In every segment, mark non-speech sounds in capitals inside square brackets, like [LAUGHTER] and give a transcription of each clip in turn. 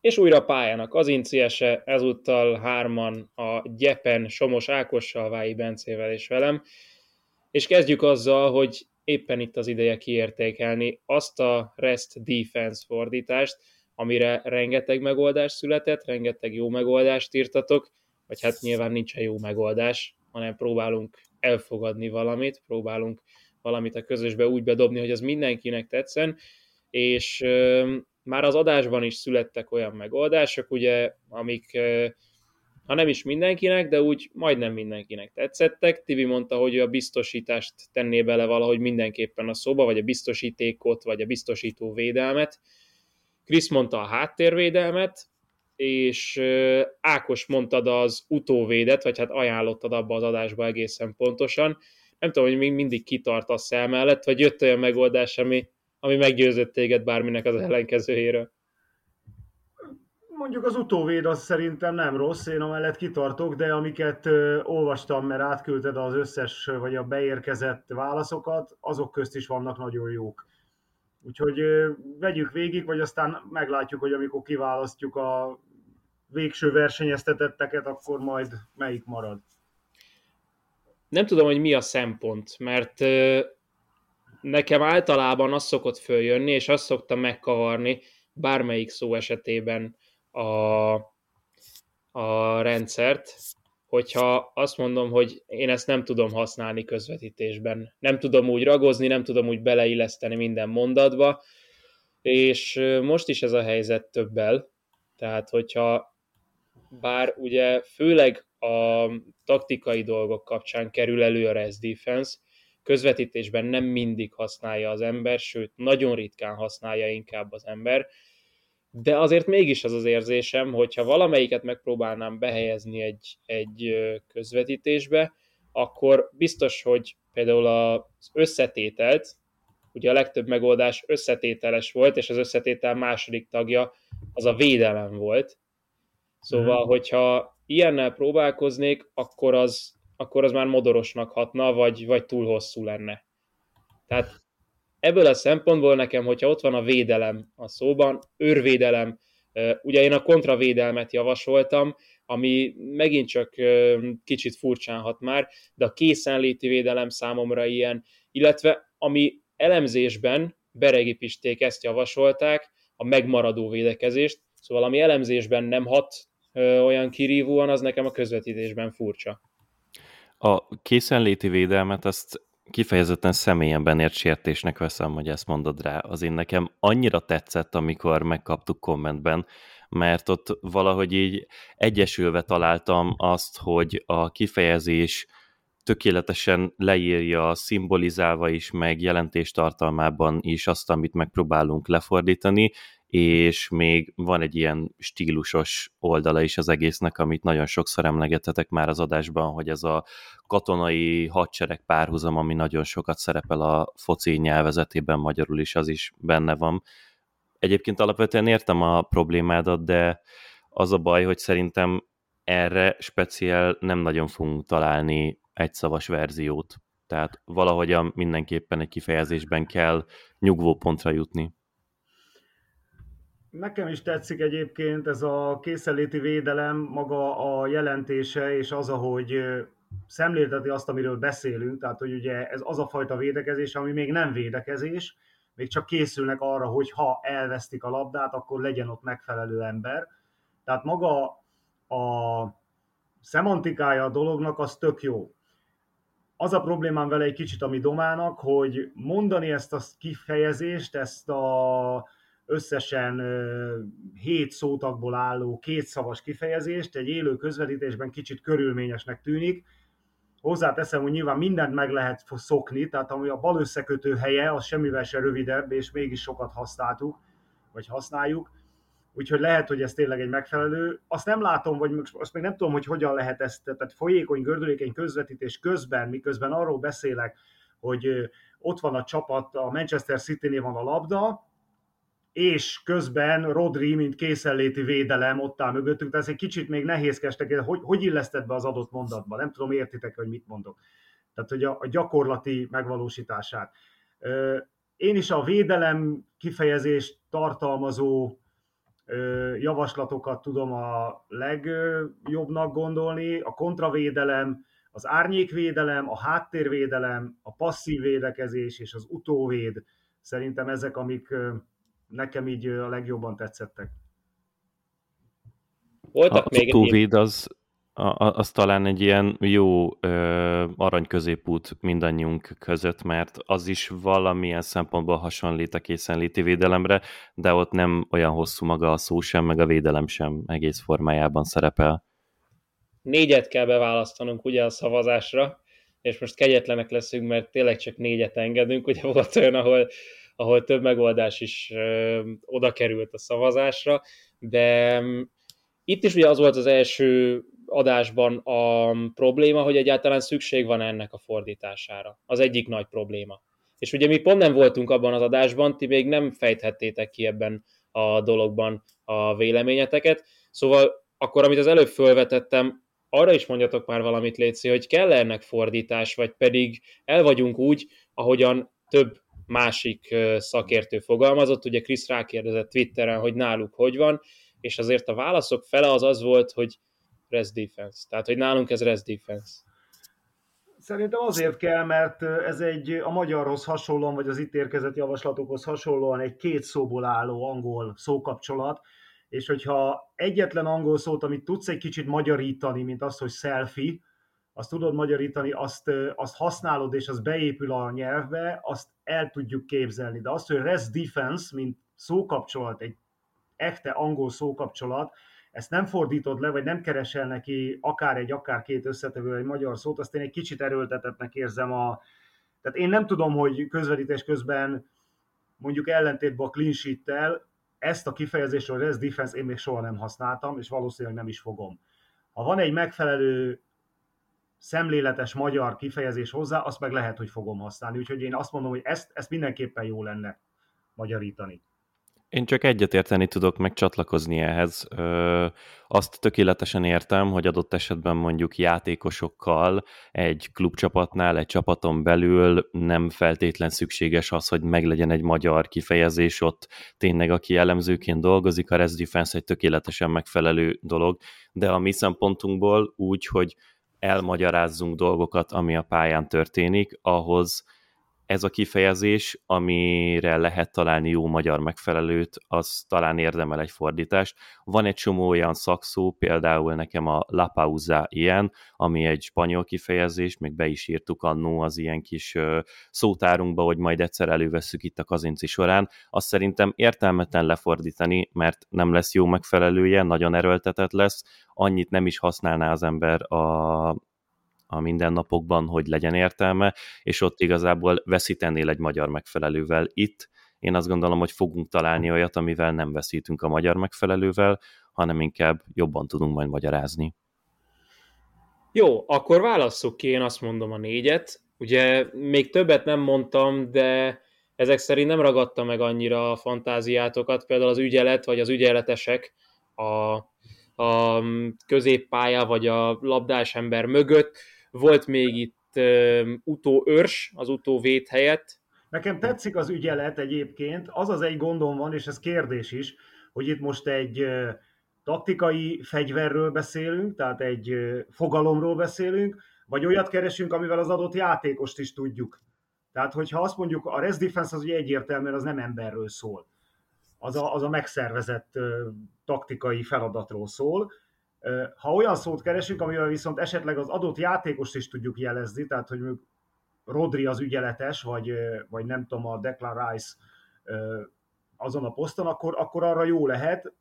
és újra pályának az inciese, ezúttal hárman a Gyepen, Somos Ákossal, Vályi Bencével és velem, és kezdjük azzal, hogy éppen itt az ideje kiértékelni azt a REST defense fordítást, amire rengeteg megoldás született, rengeteg jó megoldást írtatok, vagy hát nyilván nincsen jó megoldás, hanem próbálunk elfogadni valamit, próbálunk valamit a közösbe úgy bedobni, hogy az mindenkinek tetszen, és már az adásban is születtek olyan megoldások, ugye, amik ha nem is mindenkinek, de úgy majdnem mindenkinek tetszettek. Tivi mondta, hogy a biztosítást tenné bele valahogy mindenképpen a szóba, vagy a biztosítékot, vagy a biztosító védelmet. Krisz mondta a háttérvédelmet, és Ákos mondtad az utóvédet, vagy hát ajánlottad abba az adásba egészen pontosan. Nem tudom, hogy még mindig kitartasz el mellett, vagy jött olyan megoldás, ami ami meggyőzött téged bárminek az ellenkezőjéről? Mondjuk az utóvéd az szerintem nem rossz, én amellett kitartok, de amiket ö, olvastam, mert átküldted az összes, vagy a beérkezett válaszokat, azok közt is vannak nagyon jók. Úgyhogy ö, vegyük végig, vagy aztán meglátjuk, hogy amikor kiválasztjuk a végső versenyeztetetteket, akkor majd melyik marad. Nem tudom, hogy mi a szempont, mert nekem általában az szokott följönni, és azt szoktam megkavarni bármelyik szó esetében a, a rendszert, hogyha azt mondom, hogy én ezt nem tudom használni közvetítésben. Nem tudom úgy ragozni, nem tudom úgy beleilleszteni minden mondatba, és most is ez a helyzet többel, tehát hogyha bár ugye főleg a taktikai dolgok kapcsán kerül elő a rest defense, közvetítésben nem mindig használja az ember, sőt, nagyon ritkán használja inkább az ember, de azért mégis az az érzésem, hogyha valamelyiket megpróbálnám behelyezni egy, egy közvetítésbe, akkor biztos, hogy például az összetételt, ugye a legtöbb megoldás összetételes volt, és az összetétel második tagja az a védelem volt. Szóval, mm. hogyha ilyennel próbálkoznék, akkor az akkor az már modorosnak hatna, vagy, vagy túl hosszú lenne. Tehát ebből a szempontból nekem, hogyha ott van a védelem a szóban, őrvédelem, ugye én a kontravédelmet javasoltam, ami megint csak kicsit furcsán hat már, de a készenléti védelem számomra ilyen, illetve ami elemzésben Beregi Pisték ezt javasolták, a megmaradó védekezést, szóval ami elemzésben nem hat olyan kirívóan, az nekem a közvetítésben furcsa. A készenléti védelmet azt kifejezetten személyenben ért sértésnek veszem, hogy ezt mondod rá. Az én nekem annyira tetszett, amikor megkaptuk kommentben, mert ott valahogy így egyesülve találtam azt, hogy a kifejezés tökéletesen leírja, szimbolizálva is, meg jelentéstartalmában is azt, amit megpróbálunk lefordítani, és még van egy ilyen stílusos oldala is az egésznek, amit nagyon sokszor emlegetetek már az adásban, hogy ez a katonai hadsereg párhuzam, ami nagyon sokat szerepel a foci nyelvezetében, magyarul is az is benne van. Egyébként alapvetően értem a problémádat, de az a baj, hogy szerintem erre speciál nem nagyon fogunk találni egyszavas verziót. Tehát valahogyan mindenképpen egy kifejezésben kell nyugvópontra jutni. Nekem is tetszik egyébként ez a készenléti védelem, maga a jelentése, és az, ahogy szemlélteti azt, amiről beszélünk, tehát hogy ugye ez az a fajta védekezés, ami még nem védekezés, még csak készülnek arra, hogy ha elvesztik a labdát, akkor legyen ott megfelelő ember. Tehát maga a szemantikája a dolognak az tök jó. Az a problémám vele egy kicsit, ami domának, hogy mondani ezt a kifejezést, ezt a összesen hét szótagból álló kétszavas kifejezést egy élő közvetítésben kicsit körülményesnek tűnik. Hozzáteszem, hogy nyilván mindent meg lehet szokni, tehát ami a bal összekötő helye, az semmivel se rövidebb, és mégis sokat használtuk, vagy használjuk. Úgyhogy lehet, hogy ez tényleg egy megfelelő. Azt nem látom, vagy azt még nem tudom, hogy hogyan lehet ezt, tehát folyékony, gördülékeny közvetítés közben, miközben arról beszélek, hogy ott van a csapat, a Manchester City-nél van a labda, és közben Rodri, mint készenléti védelem ott áll mögöttünk, tehát ez egy kicsit még nehézkestek, hogy, hogy illeszted be az adott mondatba, nem tudom, értitek, hogy mit mondok. Tehát, hogy a, a gyakorlati megvalósítását. Én is a védelem kifejezést tartalmazó javaslatokat tudom a legjobbnak gondolni, a kontravédelem, az árnyékvédelem, a háttérvédelem, a passzív védekezés és az utóvéd. Szerintem ezek, amik nekem így a legjobban tetszettek. Voltak a még utóvéd az, az talán egy ilyen jó ö, arany középút mindannyiunk között, mert az is valamilyen szempontból hasonlít a készenléti védelemre, de ott nem olyan hosszú maga a szó sem, meg a védelem sem egész formájában szerepel négyet kell beválasztanunk ugye a szavazásra, és most kegyetlenek leszünk, mert tényleg csak négyet engedünk, ugye volt olyan, ahol, ahol több megoldás is oda került a szavazásra, de mm, itt is ugye az volt az első adásban a probléma, hogy egyáltalán szükség van ennek a fordítására. Az egyik nagy probléma. És ugye mi pont nem voltunk abban az adásban, ti még nem fejthettétek ki ebben a dologban a véleményeteket, szóval akkor, amit az előbb fölvetettem, arra is mondjatok már valamit, Léci, hogy kell ennek fordítás, vagy pedig el vagyunk úgy, ahogyan több másik szakértő fogalmazott, ugye Krisz rákérdezett Twitteren, hogy náluk hogy van, és azért a válaszok fele az az volt, hogy rest defense. Tehát, hogy nálunk ez rest defense. Szerintem azért kell, mert ez egy a magyarhoz hasonlóan, vagy az itt érkezett javaslatokhoz hasonlóan egy két szóból álló angol szókapcsolat, és hogyha egyetlen angol szót, amit tudsz egy kicsit magyarítani, mint az, hogy selfie, azt tudod magyarítani, azt, azt használod, és az beépül a nyelvbe, azt el tudjuk képzelni. De azt, hogy rest defense, mint szókapcsolat, egy echte angol szókapcsolat, ezt nem fordítod le, vagy nem keresel neki akár egy, akár két összetevő egy magyar szót, azt én egy kicsit erőltetetnek érzem a... Tehát én nem tudom, hogy közvetítés közben mondjuk ellentétben a clean sheet-tel ezt a kifejezést, hogy ez defense én még soha nem használtam, és valószínűleg nem is fogom. Ha van egy megfelelő szemléletes magyar kifejezés hozzá, azt meg lehet, hogy fogom használni. Úgyhogy én azt mondom, hogy ezt, ezt mindenképpen jó lenne magyarítani. Én csak egyetérteni tudok, meg csatlakozni ehhez. Ö, azt tökéletesen értem, hogy adott esetben mondjuk játékosokkal egy klubcsapatnál, egy csapaton belül nem feltétlen szükséges az, hogy meglegyen egy magyar kifejezés ott tényleg, aki elemzőként dolgozik, a Res Defense egy tökéletesen megfelelő dolog, de a mi szempontunkból úgy, hogy elmagyarázzunk dolgokat, ami a pályán történik, ahhoz ez a kifejezés, amire lehet találni jó magyar megfelelőt, az talán érdemel egy fordítást. Van egy csomó olyan szakszó, például nekem a la pausa ilyen, ami egy spanyol kifejezés, még be is írtuk annó az ilyen kis szótárunkba, hogy majd egyszer elővesszük itt a kazinci során. Azt szerintem értelmetlen lefordítani, mert nem lesz jó megfelelője, nagyon erőltetett lesz, annyit nem is használná az ember a, a mindennapokban, hogy legyen értelme, és ott igazából veszítenél egy magyar megfelelővel. Itt én azt gondolom, hogy fogunk találni olyat, amivel nem veszítünk a magyar megfelelővel, hanem inkább jobban tudunk majd magyarázni. Jó, akkor válasszuk ki, én azt mondom a négyet. Ugye még többet nem mondtam, de ezek szerint nem ragadta meg annyira a fantáziátokat, például az ügyelet, vagy az ügyeletesek a, a középpálya, vagy a labdás ember mögött volt még itt uh, utóörs, az utóvét helyett. Nekem tetszik az ügyelet egyébként, az az egy gondom van, és ez kérdés is, hogy itt most egy taktikai fegyverről beszélünk, tehát egy fogalomról beszélünk, vagy olyat keresünk, amivel az adott játékost is tudjuk. Tehát, hogyha azt mondjuk, a res defense az ugye egyértelműen az nem emberről szól. Az a, az a megszervezett uh, taktikai feladatról szól, ha olyan szót keresünk, amivel viszont esetleg az adott játékost is tudjuk jelezni, tehát hogy Rodri az ügyeletes, vagy, vagy nem tudom, a Declan Rice azon a poszton, akkor, akkor arra jó lehet,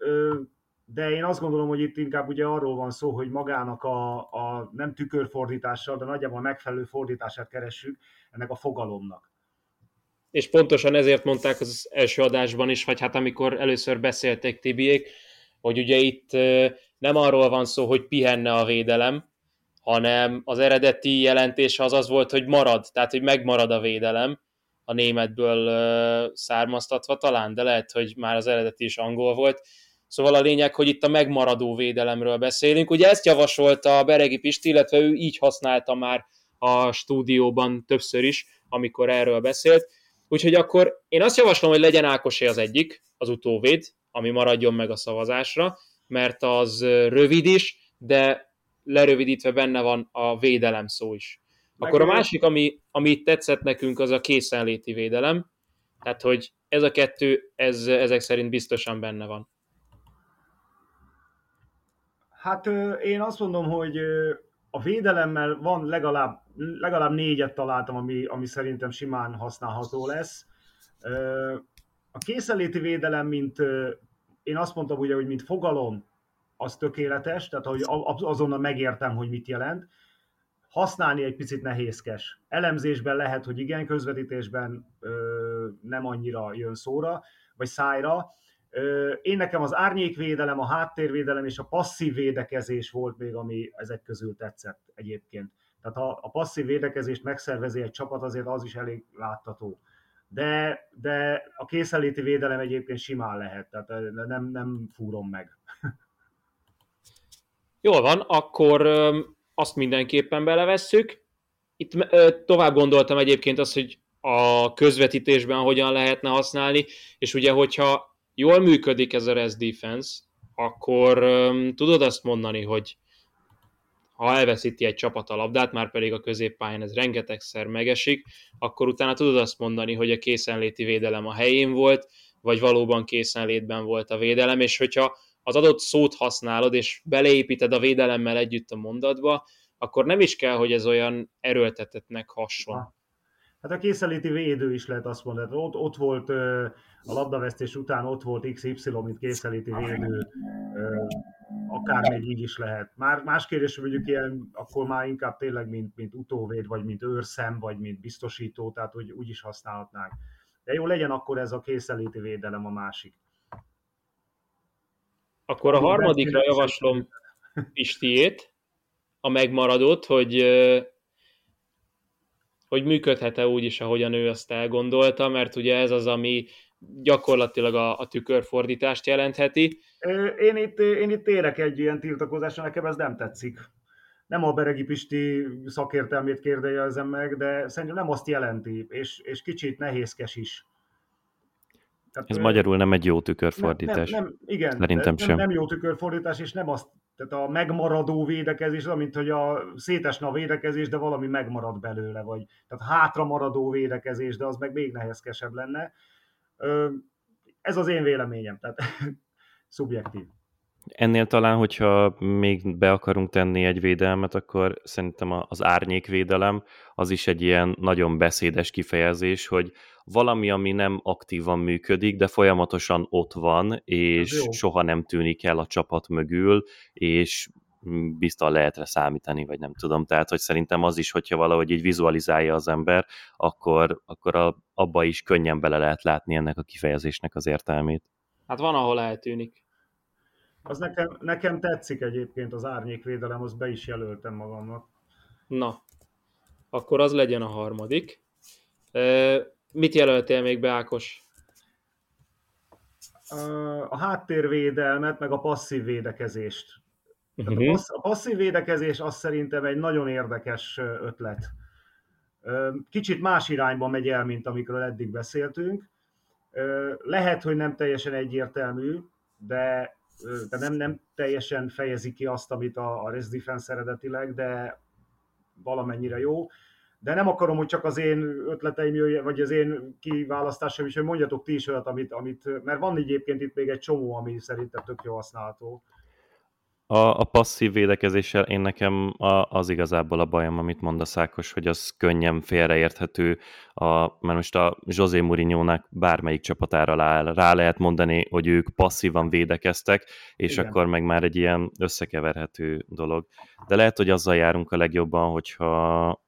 de én azt gondolom, hogy itt inkább ugye arról van szó, hogy magának a, a nem tükörfordítással, de nagyjából megfelelő fordítását keressük ennek a fogalomnak. És pontosan ezért mondták az első adásban is, vagy hát amikor először beszélték Tibiék, hogy ugye itt nem arról van szó, hogy pihenne a védelem, hanem az eredeti jelentése az az volt, hogy marad, tehát hogy megmarad a védelem, a németből származtatva talán, de lehet, hogy már az eredeti is angol volt. Szóval a lényeg, hogy itt a megmaradó védelemről beszélünk. Ugye ezt javasolta a Beregi Pisti, illetve ő így használta már a stúdióban többször is, amikor erről beszélt. Úgyhogy akkor én azt javaslom, hogy legyen Ákosé az egyik, az utóvéd, ami maradjon meg a szavazásra, mert az rövid is, de lerövidítve benne van a védelem szó is. Akkor a másik, ami, ami itt tetszett nekünk, az a készenléti védelem, tehát hogy ez a kettő, ez ezek szerint biztosan benne van. Hát én azt mondom, hogy a védelemmel van legalább, legalább négyet találtam, ami, ami szerintem simán használható lesz. A készenléti védelem, mint én azt mondtam ugye, hogy mint fogalom, az tökéletes, tehát hogy azonnal megértem, hogy mit jelent. Használni egy picit nehézkes. Elemzésben lehet, hogy igen, közvetítésben ö, nem annyira jön szóra, vagy szájra. Ö, én nekem az árnyékvédelem, a háttérvédelem és a passzív védekezés volt még, ami ezek közül tetszett egyébként. Tehát ha a passzív védekezést megszervezi egy csapat, azért az is elég látható. De, de a készenléti védelem egyébként simán lehet, tehát nem, nem fúrom meg. [LAUGHS] Jól van, akkor azt mindenképpen belevesszük. Itt tovább gondoltam egyébként azt, hogy a közvetítésben hogyan lehetne használni, és ugye, hogyha jól működik ez a res defense, akkor tudod azt mondani, hogy ha elveszíti egy csapat a labdát, már pedig a középpályán ez rengetegszer megesik, akkor utána tudod azt mondani, hogy a készenléti védelem a helyén volt, vagy valóban készenlétben volt a védelem, és hogyha az adott szót használod, és beleépíted a védelemmel együtt a mondatba, akkor nem is kell, hogy ez olyan erőltetetnek hasson. Hát a készenléti védő is lehet azt mondani. Ott, ott volt a labdavesztés után ott volt XY, mint készenléti védő, akár még így is lehet. Már más kérdés, hogy mondjuk ilyen, akkor már inkább tényleg, mint, mint utóvéd, vagy mint őrszem, vagy mint biztosító, tehát hogy úgy is használhatnánk. De jó, legyen akkor ez a készenléti védelem a másik. Akkor a harmadikra javaslom Pistiét, a megmaradott, hogy hogy működhet-e úgy is, ahogyan ő azt elgondolta, mert ugye ez az, ami gyakorlatilag a, a tükörfordítást jelentheti. Én itt, én itt érek egy ilyen tiltakozásra, nekem ez nem tetszik. Nem a Beregi Pisti szakértelmét kérdejelzem meg, de szerintem nem azt jelenti, és, és kicsit nehézkes is. Tehát, Ez magyarul nem egy jó tükörfordítás. Nem, nem, nem, igen, Szerintem nem, sem. nem jó tükörfordítás, és nem azt, tehát a megmaradó védekezés, mint hogy a szétesne a védekezés, de valami megmarad belőle, vagy tehát hátra maradó védekezés, de az meg még nehézkesebb lenne. Ez az én véleményem, tehát [LAUGHS] szubjektív. Ennél talán, hogyha még be akarunk tenni egy védelmet, akkor szerintem az árnyékvédelem az is egy ilyen nagyon beszédes kifejezés, hogy valami, ami nem aktívan működik, de folyamatosan ott van, és soha nem tűnik el a csapat mögül, és biztos lehetre számítani, vagy nem tudom. Tehát, hogy szerintem az is, hogyha valahogy így vizualizálja az ember, akkor, akkor a, abba is könnyen bele lehet látni ennek a kifejezésnek az értelmét. Hát van, ahol eltűnik. Az nekem, nekem tetszik egyébként az árnyékvédelem, azt be is jelöltem magamnak. Na, akkor az legyen a harmadik. Mit jelöltél még be, Ákos? A háttérvédelmet, meg a passzív védekezést. Uh-huh. a, passz, a passzív védekezés az szerintem egy nagyon érdekes ötlet. Kicsit más irányba megy el, mint amikről eddig beszéltünk. Lehet, hogy nem teljesen egyértelmű, de de nem, nem teljesen fejezi ki azt, amit a, a Rest Defense eredetileg, de valamennyire jó. De nem akarom, hogy csak az én ötleteim jöjjön, vagy az én kiválasztásom is, hogy mondjatok ti is olyat, amit, amit, mert van egyébként itt még egy csomó, ami szerintem tök jó használható. A, a passzív védekezéssel én nekem a, az igazából a bajom, amit mond a Szákos, hogy az könnyen félreérthető, a, mert most a José Mourinho-nak bármelyik csapatára rá, rá lehet mondani, hogy ők passzívan védekeztek, és Igen. akkor meg már egy ilyen összekeverhető dolog. De lehet, hogy azzal járunk a legjobban, hogyha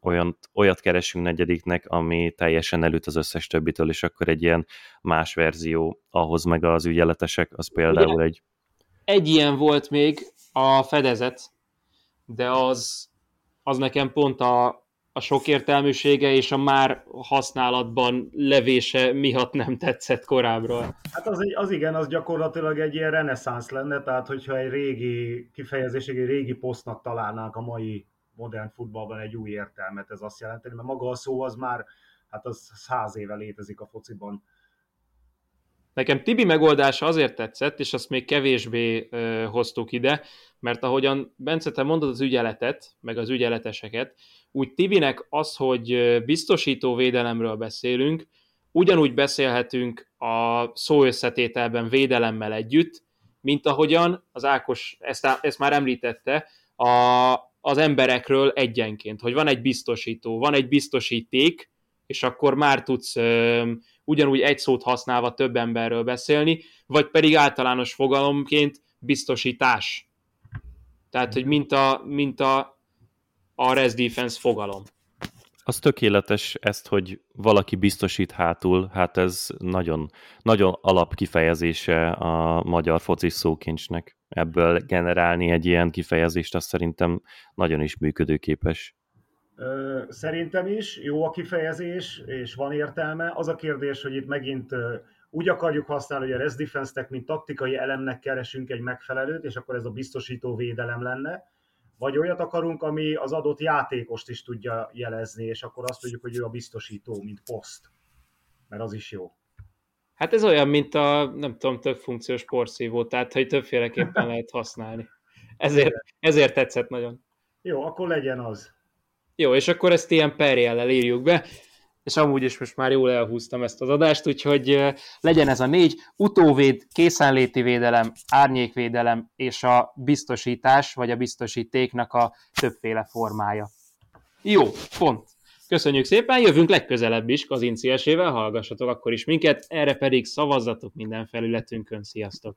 olyan, olyat keresünk negyediknek, ami teljesen előtt az összes többitől, és akkor egy ilyen más verzió ahhoz meg az ügyeletesek, az például Igen. egy egy ilyen volt még a fedezet, de az, az nekem pont a, a sok értelműsége és a már használatban levése miatt nem tetszett korábbról. Hát az, az igen, az gyakorlatilag egy ilyen reneszánsz lenne, tehát hogyha egy régi kifejezés, egy régi posztnak találnánk a mai modern futballban egy új értelmet, ez azt jelenti, mert maga a szó az már, hát az száz éve létezik a fociban. Nekem Tibi megoldása azért tetszett, és azt még kevésbé ö, hoztuk ide, mert ahogyan Bence, te mondod az ügyeletet, meg az ügyeleteseket, úgy Tibinek az, hogy biztosító védelemről beszélünk, ugyanúgy beszélhetünk a szó összetételben védelemmel együtt, mint ahogyan az Ákos ezt, ezt már említette, a, az emberekről egyenként, hogy van egy biztosító, van egy biztosíték, és akkor már tudsz ö, ugyanúgy egy szót használva több emberről beszélni, vagy pedig általános fogalomként biztosítás. Tehát, hogy mint a, mint a, a res defense fogalom. Az tökéletes ezt, hogy valaki biztosít hátul, hát ez nagyon, nagyon alapkifejezése a magyar focis szókincsnek. Ebből generálni egy ilyen kifejezést, az szerintem nagyon is működőképes. Szerintem is jó a kifejezés, és van értelme. Az a kérdés, hogy itt megint úgy akarjuk használni, hogy a Rest Defense-nek, mint taktikai elemnek keresünk egy megfelelőt, és akkor ez a biztosító védelem lenne, vagy olyat akarunk, ami az adott játékost is tudja jelezni, és akkor azt tudjuk, hogy ő a biztosító, mint poszt. Mert az is jó. Hát ez olyan, mint a, nem tudom, több funkciós porszívó, tehát hogy többféleképpen [LAUGHS] lehet használni. Ezért, ezért tetszett nagyon. Jó, akkor legyen az. Jó, és akkor ezt ilyen perjellel írjuk be, és amúgy is most már jól elhúztam ezt az adást, úgyhogy legyen ez a négy, utóvéd, készenléti védelem, árnyékvédelem és a biztosítás, vagy a biztosítéknak a többféle formája. Jó, pont. Köszönjük szépen, jövünk legközelebb is kazinciesével, hallgassatok akkor is minket, erre pedig szavazzatok minden felületünkön, sziasztok!